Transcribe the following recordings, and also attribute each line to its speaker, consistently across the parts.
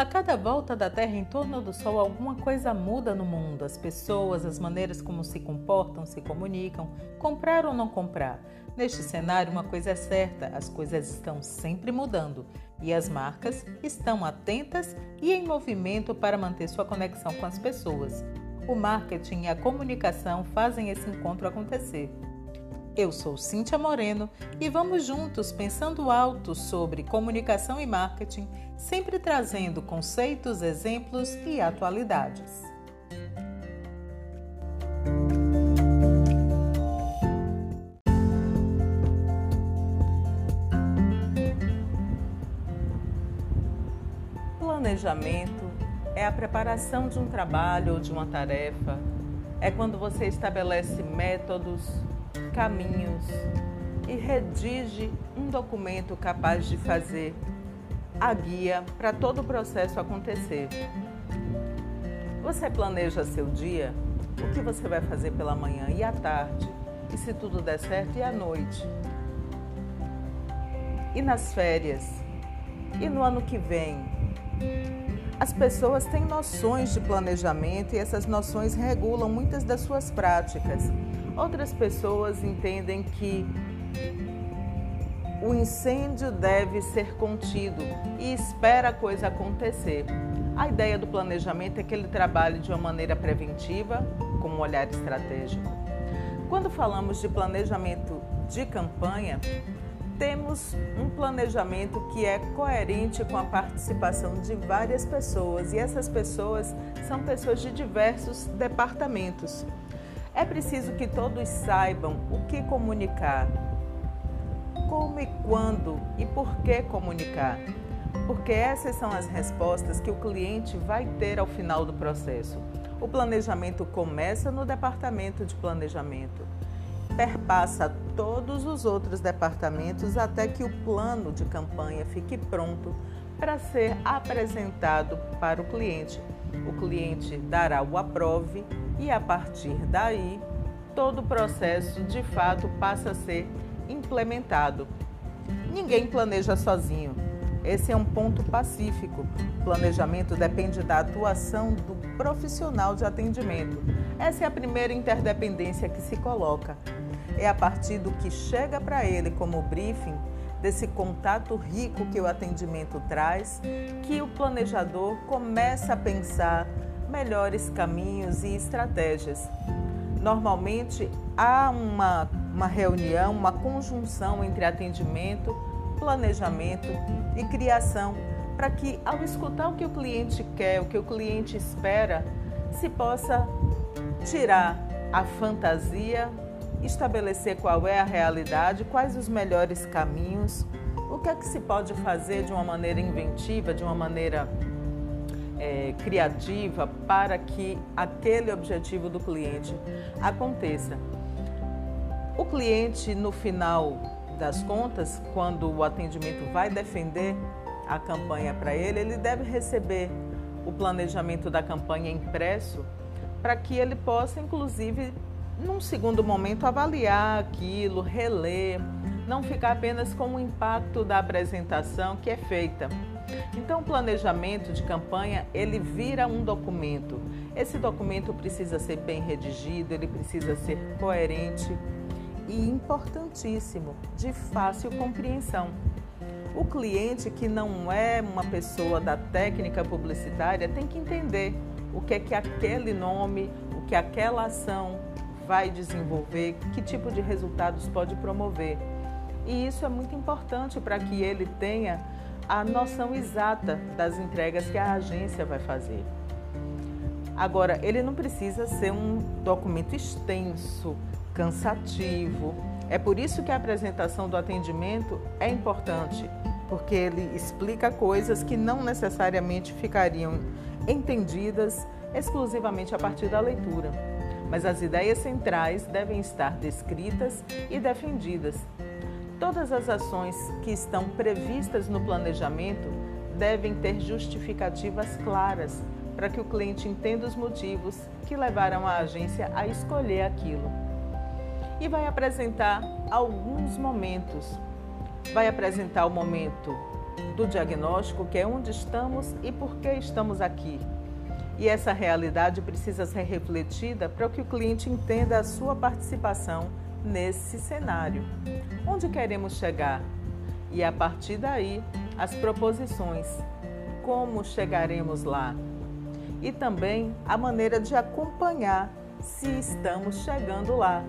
Speaker 1: A cada volta da Terra em torno do Sol, alguma coisa muda no mundo. As pessoas, as maneiras como se comportam, se comunicam, comprar ou não comprar. Neste cenário, uma coisa é certa: as coisas estão sempre mudando e as marcas estão atentas e em movimento para manter sua conexão com as pessoas. O marketing e a comunicação fazem esse encontro acontecer. Eu sou Cíntia Moreno e vamos juntos pensando alto sobre comunicação e marketing, sempre trazendo conceitos, exemplos e atualidades. Planejamento é a preparação de um trabalho ou de uma tarefa. É quando você estabelece métodos, caminhos e redige um documento capaz de fazer a guia para todo o processo acontecer. Você planeja seu dia, o que você vai fazer pela manhã e à tarde, e se tudo der certo, e à noite. E nas férias, e no ano que vem. As pessoas têm noções de planejamento e essas noções regulam muitas das suas práticas. Outras pessoas entendem que o incêndio deve ser contido e espera a coisa acontecer. A ideia do planejamento é que ele trabalhe de uma maneira preventiva, com um olhar estratégico. Quando falamos de planejamento de campanha, temos um planejamento que é coerente com a participação de várias pessoas e essas pessoas são pessoas de diversos departamentos. É preciso que todos saibam o que comunicar, como e quando e por que comunicar, porque essas são as respostas que o cliente vai ter ao final do processo. O planejamento começa no departamento de planejamento, perpassa todos os outros departamentos até que o plano de campanha fique pronto para ser apresentado para o cliente. O cliente dará o aprove e a partir daí todo o processo de fato passa a ser implementado. Ninguém planeja sozinho. Esse é um ponto pacífico. O planejamento depende da atuação do profissional de atendimento. Essa é a primeira interdependência que se coloca. É a partir do que chega para ele como briefing, desse contato rico que o atendimento traz, que o planejador começa a pensar melhores caminhos e estratégias. Normalmente há uma, uma reunião, uma conjunção entre atendimento, planejamento e criação, para que, ao escutar o que o cliente quer, o que o cliente espera, se possa tirar a fantasia, estabelecer qual é a realidade, quais os melhores caminhos, o que é que se pode fazer de uma maneira inventiva, de uma maneira é, criativa para que aquele objetivo do cliente aconteça. O cliente, no final das contas, quando o atendimento vai defender a campanha para ele, ele deve receber o planejamento da campanha impresso para que ele possa, inclusive, num segundo momento, avaliar aquilo, reler, não ficar apenas com o impacto da apresentação que é feita. Então, o planejamento de campanha, ele vira um documento. Esse documento precisa ser bem redigido, ele precisa ser coerente e importantíssimo, de fácil compreensão. O cliente que não é uma pessoa da técnica publicitária tem que entender o que é que aquele nome, o que aquela ação vai desenvolver, que tipo de resultados pode promover. E isso é muito importante para que ele tenha a noção exata das entregas que a agência vai fazer. Agora, ele não precisa ser um documento extenso, cansativo. É por isso que a apresentação do atendimento é importante, porque ele explica coisas que não necessariamente ficariam entendidas exclusivamente a partir da leitura. Mas as ideias centrais devem estar descritas e defendidas Todas as ações que estão previstas no planejamento devem ter justificativas claras para que o cliente entenda os motivos que levaram a agência a escolher aquilo. E vai apresentar alguns momentos. Vai apresentar o momento do diagnóstico, que é onde estamos e por que estamos aqui. E essa realidade precisa ser refletida para que o cliente entenda a sua participação nesse cenário. Onde queremos chegar? E a partir daí, as proposições. Como chegaremos lá? E também a maneira de acompanhar se estamos chegando lá.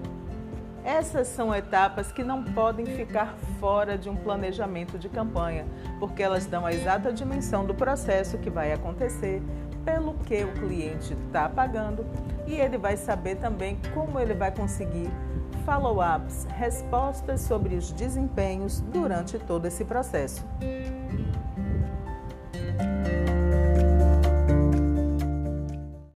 Speaker 1: Essas são etapas que não podem ficar fora de um planejamento de campanha, porque elas dão a exata dimensão do processo que vai acontecer, pelo que o cliente está pagando e ele vai saber também como ele vai conseguir follow-ups, respostas sobre os desempenhos durante todo esse processo.